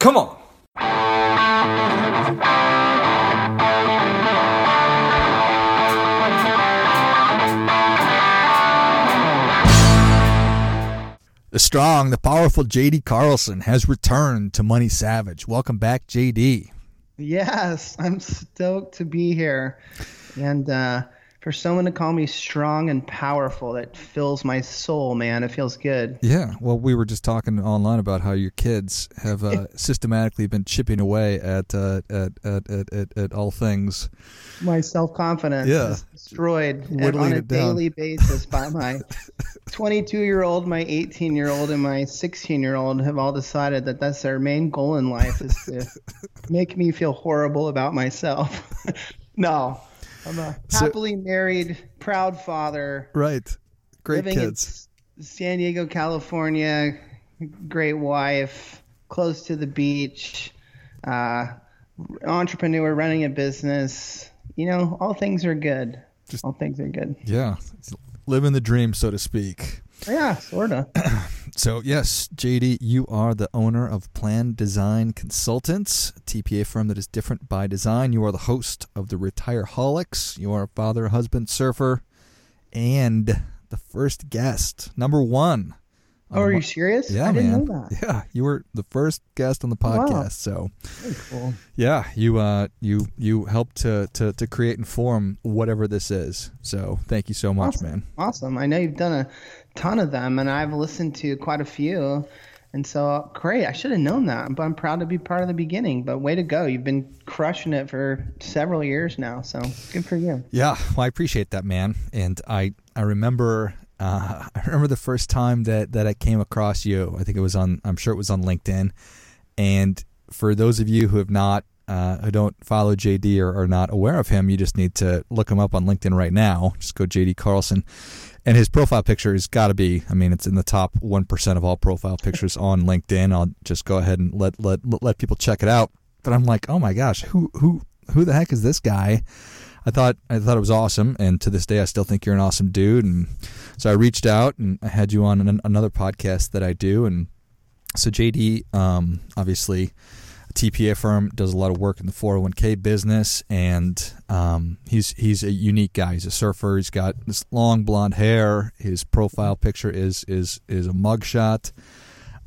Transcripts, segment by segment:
Come on. The strong, the powerful JD Carlson has returned to Money Savage. Welcome back, JD. Yes, I'm stoked to be here. And uh, for someone to call me strong and powerful that fills my soul man. It feels good. Yeah. Well we were just talking online about how your kids have uh, systematically been chipping away at, uh, at, at, at, at, at all things. My self-confidence yeah. is destroyed on a daily basis by my 22 year old my 18 year old and my 16 year old have all decided that that's their main goal in life is to make me feel horrible about myself. No I'm a happily so, married, proud father. Right. Great kids. San Diego, California. Great wife. Close to the beach. Uh, entrepreneur running a business. You know, all things are good. Just, all things are good. Yeah. Living the dream, so to speak. Yeah, sort of. so, yes, JD, you are the owner of Plan Design Consultants, a TPA firm that is different by design. You are the host of the Retireholics. You are a father, husband, surfer, and the first guest, number one. Oh, are you serious? Yeah, I man. That. Yeah, you were the first guest on the podcast. Wow. So, Very cool. Yeah, you uh, you you helped to, to to create and form whatever this is. So, thank you so much, awesome. man. Awesome. I know you've done a ton of them, and I've listened to quite a few. And so, great. I should have known that, but I'm proud to be part of the beginning. But way to go. You've been crushing it for several years now. So good for you. Yeah. Well, I appreciate that, man. And I, I remember, uh, I remember the first time that, that I came across you. I think it was on, I'm sure it was on LinkedIn. And for those of you who have not, uh, who don't follow JD or are not aware of him, you just need to look him up on LinkedIn right now. Just go JD Carlson and his profile picture has got to be i mean it's in the top 1% of all profile pictures on linkedin. I'll just go ahead and let let let people check it out. But i'm like oh my gosh who who who the heck is this guy? I thought i thought it was awesome. And to this day i still think you're an awesome dude. And so i reached out and i had you on an, another podcast that i do. And so jd um, obviously TPA firm, does a lot of work in the 401k business, and um, he's he's a unique guy. He's a surfer. He's got this long blonde hair. His profile picture is is is a mugshot.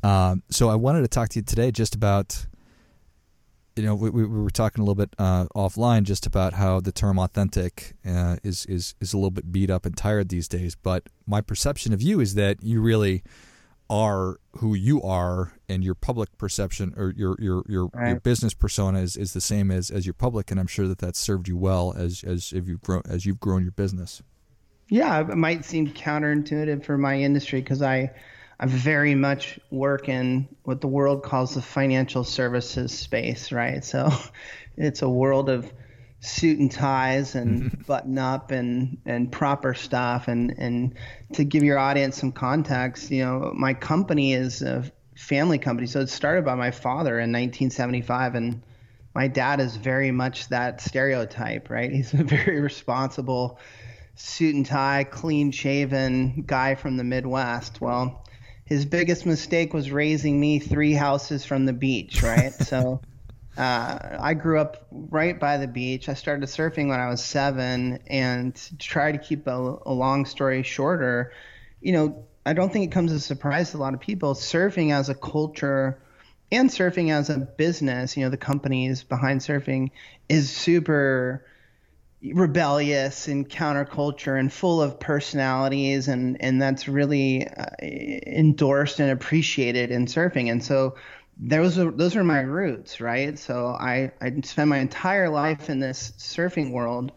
Um, so I wanted to talk to you today just about, you know, we, we were talking a little bit uh, offline just about how the term authentic uh, is is is a little bit beat up and tired these days. But my perception of you is that you really are who you are and your public perception or your your your, right. your business persona is, is the same as, as your public and I'm sure that that's served you well as as if you've grown as you've grown your business. Yeah, it might seem counterintuitive for my industry because I I very much work in what the world calls the financial services space, right? So it's a world of suit and ties and mm-hmm. button up and and proper stuff. And and to give your audience some context you know my company is a family company. So it started by my father in 1975 and my dad is very much that stereotype right? He's a very responsible suit and tie clean shaven guy from the midwest. Well his biggest mistake was raising me three houses from the beach right? So uh, I grew up right by the beach. I started surfing when I was seven, and to try to keep a, a long story shorter, you know, I don't think it comes as a surprise to a lot of people. Surfing as a culture and surfing as a business, you know, the companies behind surfing is super rebellious and counterculture and full of personalities and and that's really uh, endorsed and appreciated in surfing and so those are those are my roots, right? So I I spent my entire life in this surfing world.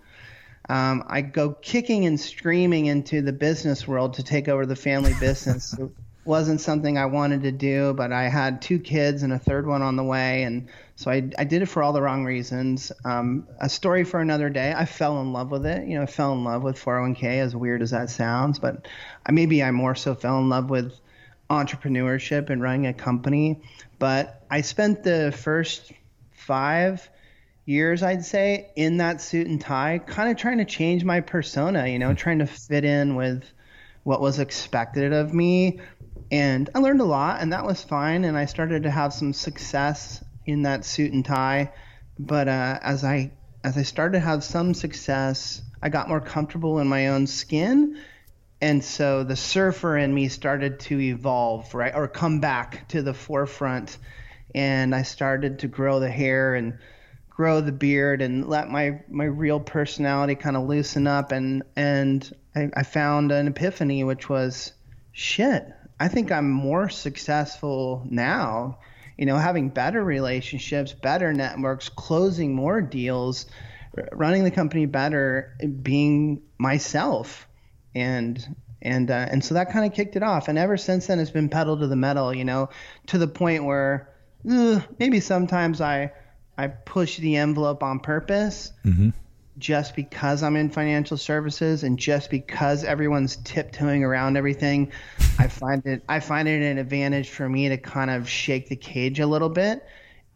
Um, I go kicking and screaming into the business world to take over the family business. it wasn't something I wanted to do, but I had two kids and a third one on the way, and so I, I did it for all the wrong reasons. Um, a story for another day. I fell in love with it. You know, I fell in love with 401k, as weird as that sounds, but maybe I more so fell in love with entrepreneurship and running a company. But I spent the first five years, I'd say, in that suit and tie, kind of trying to change my persona, you know, trying to fit in with what was expected of me. And I learned a lot, and that was fine. And I started to have some success in that suit and tie, but uh, as I as I started to have some success, I got more comfortable in my own skin. And so the surfer in me started to evolve, right? Or come back to the forefront. And I started to grow the hair and grow the beard and let my, my real personality kind of loosen up. And, and I, I found an epiphany, which was shit, I think I'm more successful now, you know, having better relationships, better networks, closing more deals running the company better, being myself, and and uh, and so that kind of kicked it off. And ever since then, it's been pedal to the metal, you know, to the point where ugh, maybe sometimes I I push the envelope on purpose. Mm-hmm. Just because I'm in financial services and just because everyone's tiptoeing around everything, I find it I find it an advantage for me to kind of shake the cage a little bit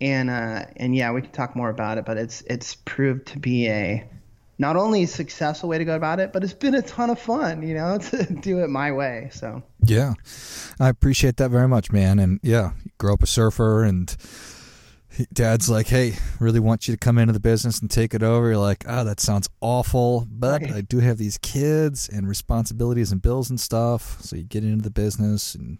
and uh, and yeah, we can talk more about it, but it's it's proved to be a not only a successful way to go about it, but it's been a ton of fun, you know, to do it my way. So yeah, I appreciate that very much, man. And yeah, grow up a surfer, and dad's like, "Hey, really want you to come into the business and take it over." You're like, "Oh, that sounds awful, but right. I do have these kids and responsibilities and bills and stuff." So you get into the business and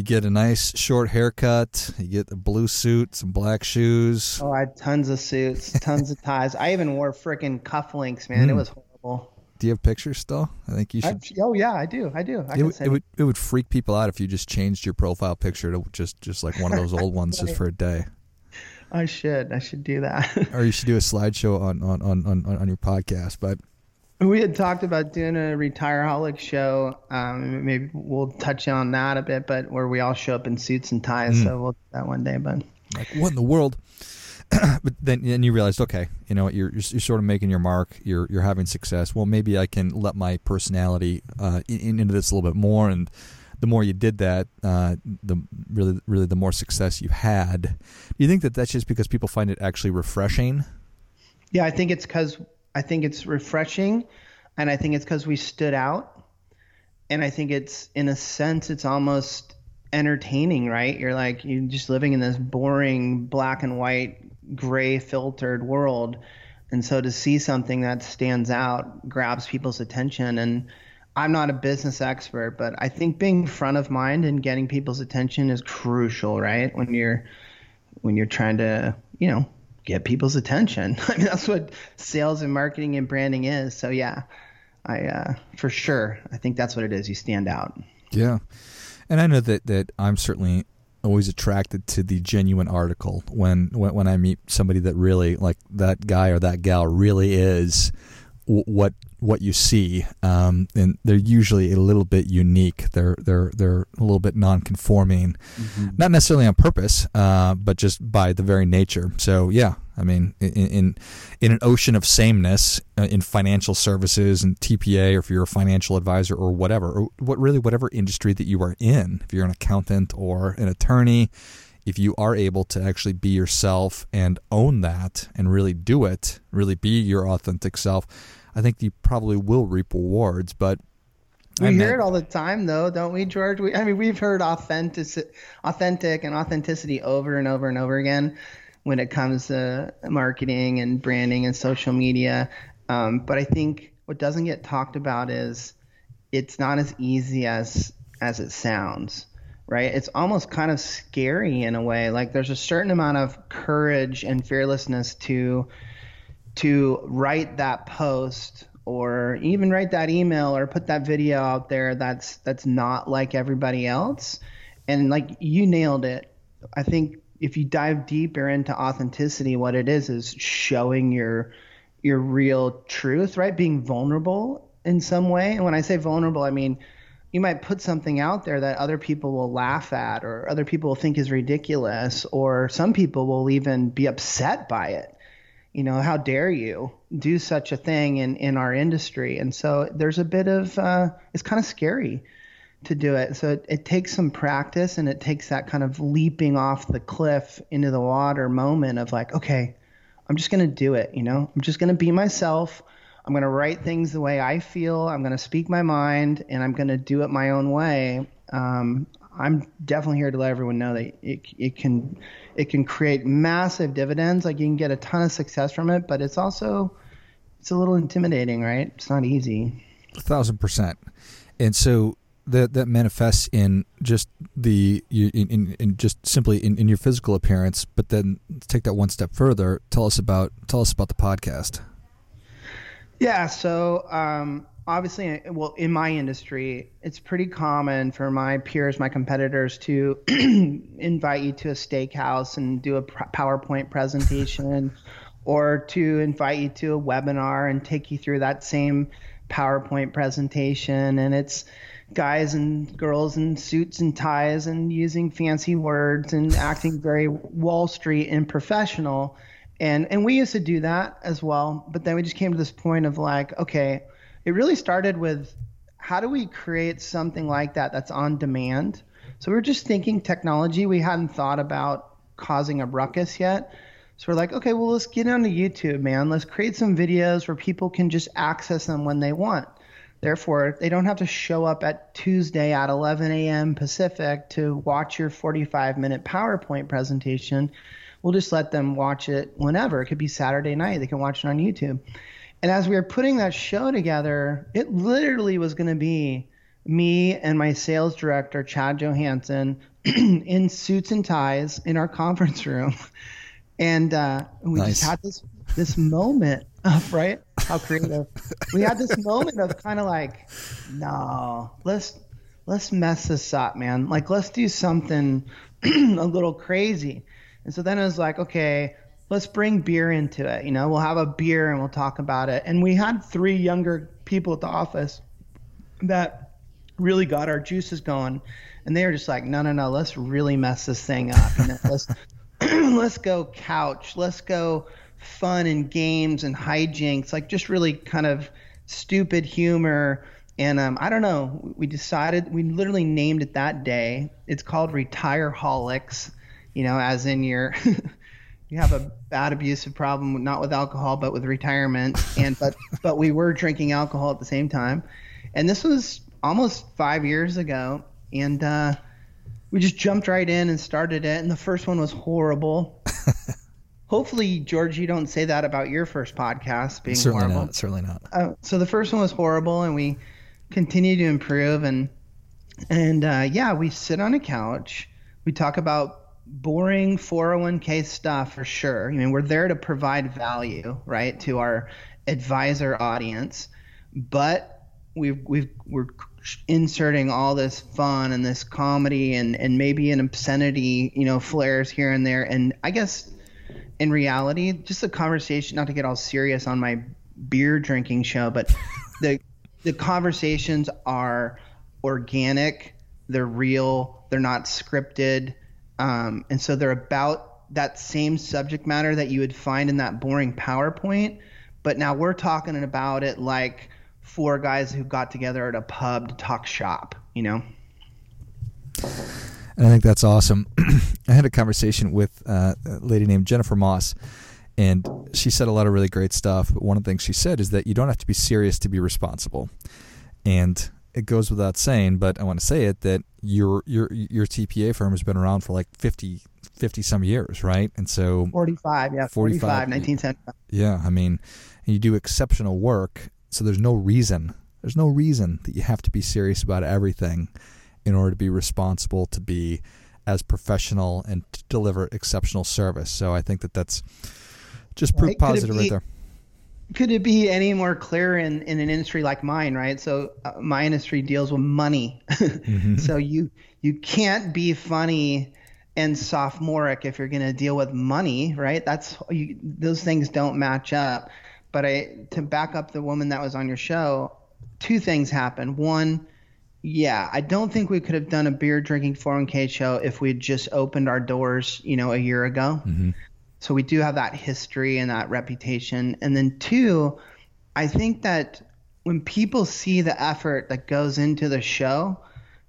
you get a nice short haircut. You get a blue suit, some black shoes. Oh, I had tons of suits, tons of ties. I even wore freaking cufflinks, man. Mm. It hmm. was horrible. Do you have pictures still? I think you should. I, oh yeah, I do. I do. I it, it would it would freak people out if you just changed your profile picture to just just like one of those old ones just for a day. I should. I should do that. or you should do a slideshow on on on on, on your podcast. But we had talked about doing a retireaholic show. Um, maybe we'll touch on that a bit, but where we all show up in suits and ties. Mm. So we'll do that one day. But like, what in the world? but then, then you realized, okay, you know, you're, you're sort of making your mark. You're you're having success. Well, maybe I can let my personality uh, in, into this a little bit more. And the more you did that, uh, the really really the more success you had. Do you think that that's just because people find it actually refreshing? Yeah, I think it's because I think it's refreshing, and I think it's because we stood out, and I think it's in a sense it's almost entertaining, right? You're like you're just living in this boring black and white, gray filtered world, and so to see something that stands out grabs people's attention and. I'm not a business expert, but I think being front of mind and getting people's attention is crucial, right? When you're when you're trying to, you know, get people's attention. I mean, that's what sales and marketing and branding is. So yeah, I uh, for sure, I think that's what it is. You stand out. Yeah, and I know that that I'm certainly always attracted to the genuine article when when, when I meet somebody that really like that guy or that gal really is what what you see, um, and they're usually a little bit unique. They're they're they're a little bit non-conforming, mm-hmm. not necessarily on purpose, uh, but just by the very nature. So yeah, I mean, in in, in an ocean of sameness uh, in financial services and TPA, or if you're a financial advisor or whatever, or what really whatever industry that you are in, if you're an accountant or an attorney. If you are able to actually be yourself and own that and really do it, really be your authentic self, I think you probably will reap rewards. But we I hear it all the time, though, don't we, George? We, I mean, we've heard authentic, authentic, and authenticity over and over and over again when it comes to marketing and branding and social media. Um, but I think what doesn't get talked about is it's not as easy as as it sounds right? It's almost kind of scary in a way. Like there's a certain amount of courage and fearlessness to to write that post or even write that email or put that video out there that's that's not like everybody else. And like you nailed it. I think if you dive deeper into authenticity what it is is showing your your real truth right? Being vulnerable in some way. And when i say vulnerable i mean you might put something out there that other people will laugh at or other people will think is ridiculous or some people will even be upset by it you know, how dare you do such a thing in, in our industry? And so there's a bit of, uh, it's kind of scary to do it. So it, it, takes some practice and it takes that kind of leaping off the cliff into the water moment of like, okay, I'm just going to do it. You know, I'm just going to be myself. I'm going to write things the way I feel. I'm going to speak my mind and I'm going to do it my own way. Um, I'm definitely here to let everyone know that it it can it can create massive dividends. Like you can get a ton of success from it, but it's also it's a little intimidating, right? It's not easy. A thousand percent. And so that that manifests in just the in, in, in just simply in, in your physical appearance. But then take that one step further. Tell us about tell us about the podcast. Yeah. So um, obviously, uh, well, in my industry, it's pretty common for my peers, my competitors, to invite you to a steakhouse and do a PowerPoint presentation, or to invite you to a webinar and take you through that same PowerPoint presentation. And it's guys and girls in suits and ties and using fancy words and acting very Wall Street and professional. And and we used to do that as well, but then we just came to this point of like, okay, it really started with how do we create something like that that's on demand? So we were just thinking technology. We hadn't thought about causing a ruckus yet. So we're like, okay, well, let's get onto YouTube, man. Let's create some videos where people can just access them when they want. Therefore, they don't have to show up at Tuesday at 11 a.m. Pacific to watch your 45 minute PowerPoint presentation. We'll just let them watch it whenever. It could be Saturday night. They can watch it on YouTube. And as we were putting that show together, it literally was going to be me and my sales director, Chad Johansson, in suits and ties in our conference room. And uh, we nice. just had this this moment of right how creative. we had this moment of kind of like, no, let's let's mess this up, man. Like let's do something a little crazy. And so then it was like, okay, let's bring beer into it. You know, we'll have a beer and we'll talk about it. And we had three younger people at the office that really got our juices going. And they were just like, no, no, no, let's really mess this thing up. You know, let's let's go couch. Let's go fun and games and hijinks, like just really kind of stupid humor. And um, I don't know, we decided, we literally named it that day. It's called Retireholics, you know, as in your. you have a bad abusive problem, not with alcohol, but with retirement. And but but we were drinking alcohol at the same time, and this was almost five years ago, and uh, we just jumped right in and started it. And the first one was horrible. Hopefully, George, you don't say that about your first podcast being certainly horrible. Not, certainly not. Uh, so the first one was horrible, and we continue to improve. And and uh, yeah, we sit on a couch. We talk about boring 401k stuff for sure. I mean, we're there to provide value, right, to our advisor audience, but we've we've we're inserting all this fun and this comedy and and maybe an obscenity, you know, flares here and there. And I guess in reality, just a conversation, not to get all serious on my beer drinking show, but the the conversations are organic, they're real, they're not scripted, um, and so they're about that same subject matter that you would find in that boring PowerPoint, but now we're talking about it like four guys who got together at a pub to talk shop, you know. And I think that's awesome. I had a conversation with uh, a lady named Jennifer Moss, and she said a lot of really great stuff. But one of the things she said is that you don't have to be serious to be responsible. And it goes without saying, but I want to say it that your your your TPA firm has been around for like 50, 50 some years, right? And so 45, yeah, 45, 45 1975. Yeah, I mean, you do exceptional work, so there's no reason, there's no reason that you have to be serious about everything in order to be responsible, to be as professional, and to deliver exceptional service. So I think that that's just proof right. positive be, right there. Could it be any more clear in, in an industry like mine, right? So uh, my industry deals with money. mm-hmm. So you you can't be funny and sophomoric if you're going to deal with money, right? That's you, those things don't match up. But I to back up the woman that was on your show, two things happen. One, yeah, I don't think we could have done a beer drinking 401k show if we'd just opened our doors, you know, a year ago. Mm-hmm. So we do have that history and that reputation. And then two, I think that when people see the effort that goes into the show,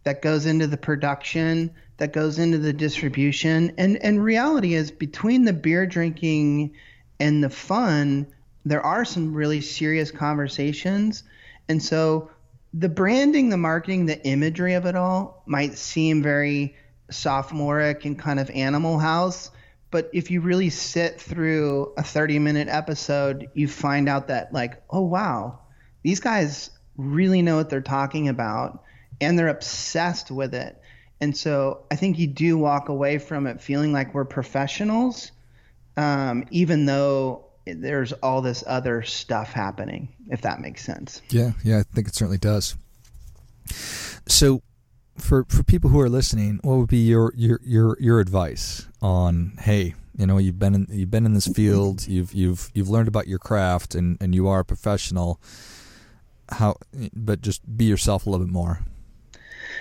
that goes into the production, that goes into the distribution, and and reality is between the beer drinking and the fun, there are some really serious conversations. And so the branding, the marketing, the imagery of it all might seem very sophomoric and kind of animal house. But if you really sit through a 30 minute episode, you find out that, like, oh, wow, these guys really know what they're talking about and they're obsessed with it. And so I think you do walk away from it feeling like we're professionals, um, even though there's all this other stuff happening, if that makes sense. Yeah, yeah, I think it certainly does. So, for for people who are listening, what would be your your your your advice on hey, you know, you've been in you've been in this mm-hmm. field, you've you've you've learned about your craft, and and you are a professional. How, but just be yourself a little bit more.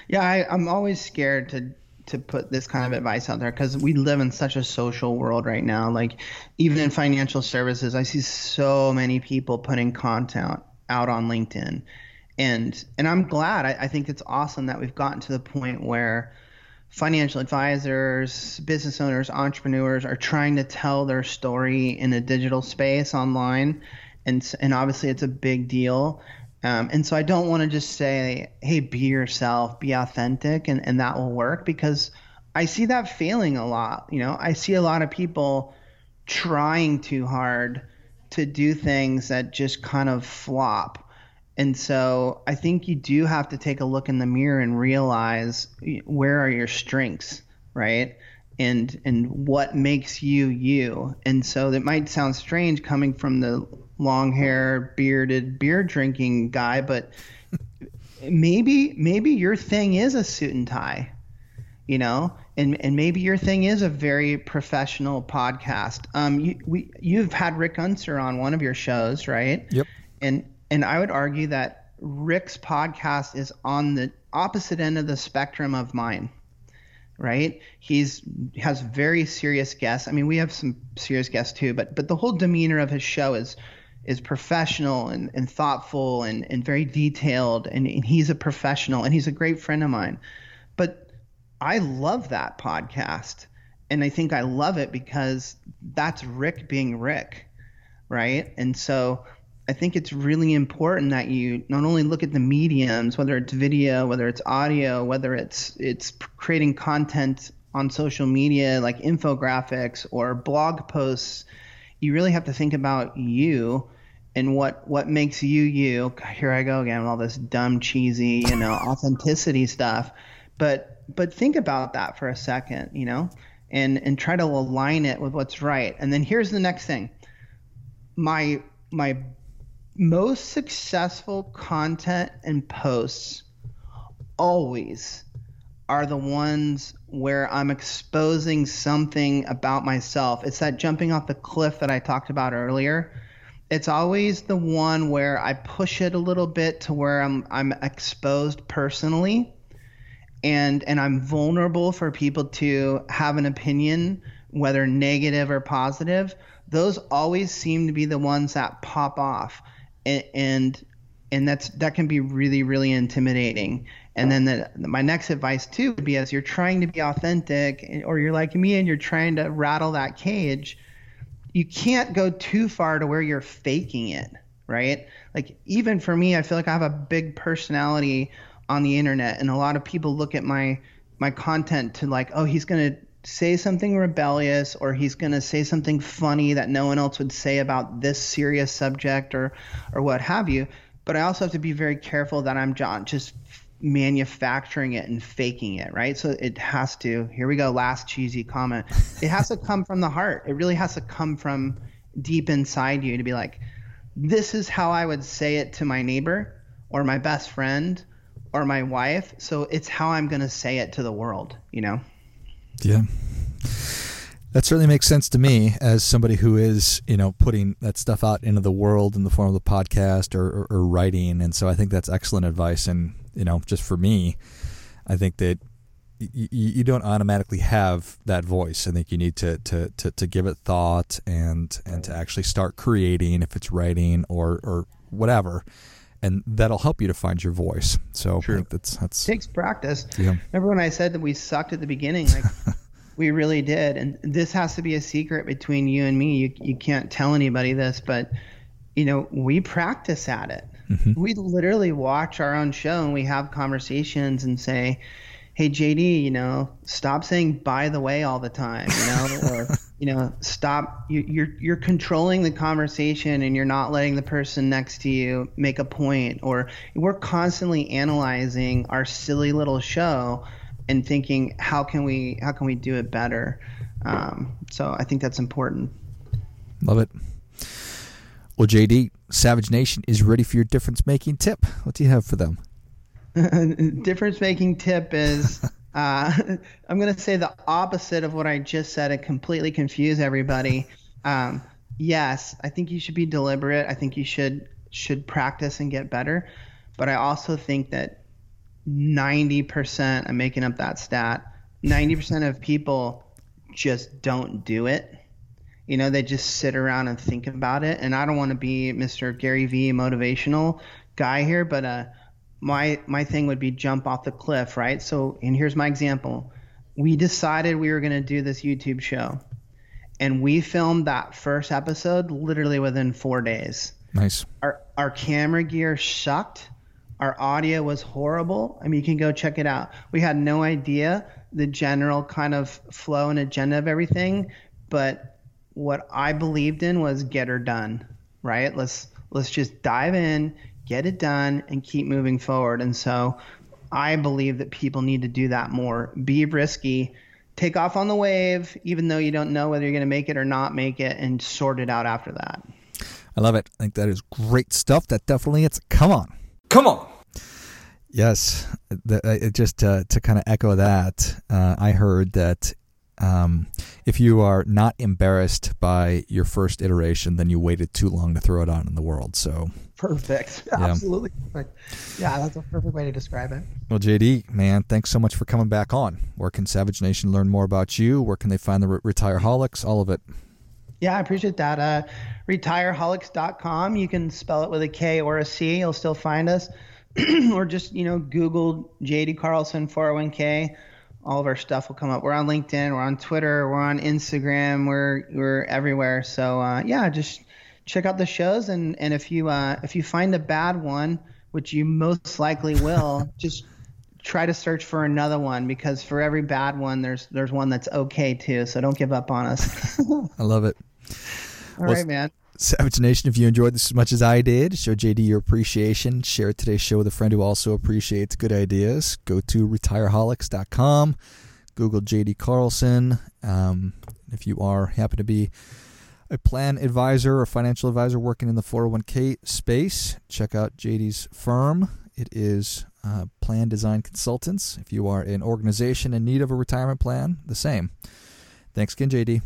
Yeah, I, I'm always scared to to put this kind of advice out there because we live in such a social world right now. Like even in financial services, I see so many people putting content out on LinkedIn. And and I'm glad. I, I think it's awesome that we've gotten to the point where financial advisors, business owners, entrepreneurs are trying to tell their story in a digital space online. And, and obviously it's a big deal. Um, and so I don't want to just say, hey, be yourself, be authentic, and, and that will work because I see that failing a lot. You know, I see a lot of people trying too hard to do things that just kind of flop. And so I think you do have to take a look in the mirror and realize where are your strengths, right? And and what makes you you. And so that might sound strange coming from the long hair, bearded, beer drinking guy, but maybe maybe your thing is a suit and tie, you know, and and maybe your thing is a very professional podcast. Um, you we you've had Rick Unser on one of your shows, right? Yep. And and I would argue that Rick's podcast is on the opposite end of the spectrum of mine right? He's has very serious guests. I mean, we have some serious guests too, but but the whole demeanor of his show is is professional and, and thoughtful and, and very detailed and, and he's a professional and he's a great friend of mine but i love that podcast and i think i love it because that's rick being rick right and so i think it's really important that you not only look at the mediums whether it's video whether it's audio whether it's it's creating content on social media like infographics or blog posts you really have to think about you and what what makes you you. Here I go again with all this dumb, cheesy, you know, authenticity stuff. But but think about that for a second, you know, and and try to align it with what's right. And then here's the next thing. My my most successful content and posts always are the ones where I'm exposing something about myself. It's that jumping off the cliff that I talked about earlier. It's always the one where I push it a little bit to where I'm I'm exposed personally and and I'm vulnerable for people to have an opinion whether negative or positive. Those always seem to be the ones that pop off. And, and and that's that can be really really intimidating. And then the, my next advice too would be as you're trying to be authentic or you're like me and you're trying to rattle that cage you can't go too far to where you're faking it right? Like even for me i feel like i have a big personality on the internet and a lot of people look at my my content to like oh he's going to say something rebellious or he's going to say something funny that no one else would say about this serious subject or or what have you but I also have to be very careful that I'm not just manufacturing it and faking it, right? So it has to, here we go, last cheesy comment. It has to come from the heart. It really has to come from deep inside you to be like, this is how I would say it to my neighbor or my best friend or my wife. So it's how I'm going to say it to the world, you know? Yeah. That certainly makes sense to me as somebody who is, you know, putting that stuff out into the world in the form of the podcast or, or, or writing. And so I think that's excellent advice. And, you know, just for me, I think that y- you don't automatically have that voice. I think you need to, to, to, to give it thought and, and to actually start creating if it's writing or, or whatever and that'll help you to find your voice. So True. I think that's that's it takes practice. Yeah. Remember when I said that we sucked at the beginning? Like We really did, and this has to be a secret between you and me. You you can't tell anybody this, but you know we practice at it. Mm-hmm. We literally watch our own show and we have conversations and say, "Hey JD, you know, stop saying by the way all the time, you know, or you know, stop you, you're you're controlling the conversation and you're not letting the person next to you make a point or we're constantly analyzing our silly little show and thinking how can we how can we do it better? Um, so i think that's important. Love it. Well jd savage nation is ready for your difference making tip. What do you have for them difference making tip is uh, i'm going to say the opposite of what i just said and completely confuse everybody um, yes i think you should be deliberate i think you should should practice and get better but i also think that 90%, I'm making up that stat, 90% of people just don't do it. You know, they just sit around and think about it. And I don't want to be Mr. Gary V motivational guy here, but uh, my my thing would be jump off the cliff, right? So, and here's my example. We decided we were going to do this YouTube show, and we filmed that first episode literally within four days. Nice. Our our camera gear sucked our audio was horrible. I mean, you can go check it out. We had no idea the general kind of flow and agenda of everything, but what I believed in was get her done, right? Let's let's just dive in, get it done, and keep moving forward. And so, I believe that people need to do that more. Be risky, take off on the wave, even though you don't know whether you're going to make it or not make it, and sort it out after that. I love it. I think that is great stuff. That definitely it's. Come on. Come on. Yes, the, uh, just uh, to kind of echo that, uh, I heard that um, if you are not embarrassed by your first iteration, then you waited too long to throw it out in the world. So perfect, yeah. absolutely perfect. Yeah, that's a perfect way to describe it. Well, JD, man, thanks so much for coming back on. Where can Savage Nation learn more about you? Where can they find the Re- Retireholics? All of it. Yeah, I appreciate that. Uh, retireholics.com. You can spell it with a K or a C. You'll still find us. or just you know Google JD Carlson 401k. All of our stuff will come up. We're on LinkedIn, we're on Twitter, we're on Instagram, we're we're everywhere. So uh, yeah, just check out the shows and and if you uh, if you find a bad one, which you most likely will, just try to search for another one because for every bad one, there's there's one that's okay too. So don't give up on us. I love it. All well, right, man. Savage Nation, if you enjoyed this as much as I did, show JD your appreciation. Share today's show with a friend who also appreciates good ideas. Go to retireholics.com, Google JD Carlson. Um, if you are happen to be a plan advisor or financial advisor working in the 401k space, check out JD's firm. It is uh, Plan Design Consultants. If you are an organization in need of a retirement plan, the same. Thanks again, JD.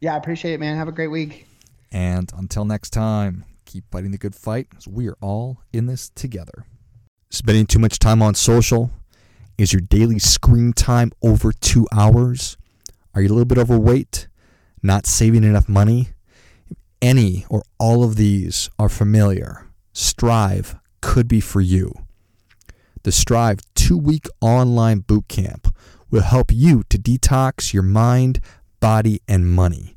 Yeah, I appreciate it, man. Have a great week. And until next time, keep fighting the good fight because we are all in this together. Spending too much time on social? Is your daily screen time over two hours? Are you a little bit overweight? Not saving enough money? Any or all of these are familiar, Strive could be for you. The Strive two week online bootcamp will help you to detox your mind, body, and money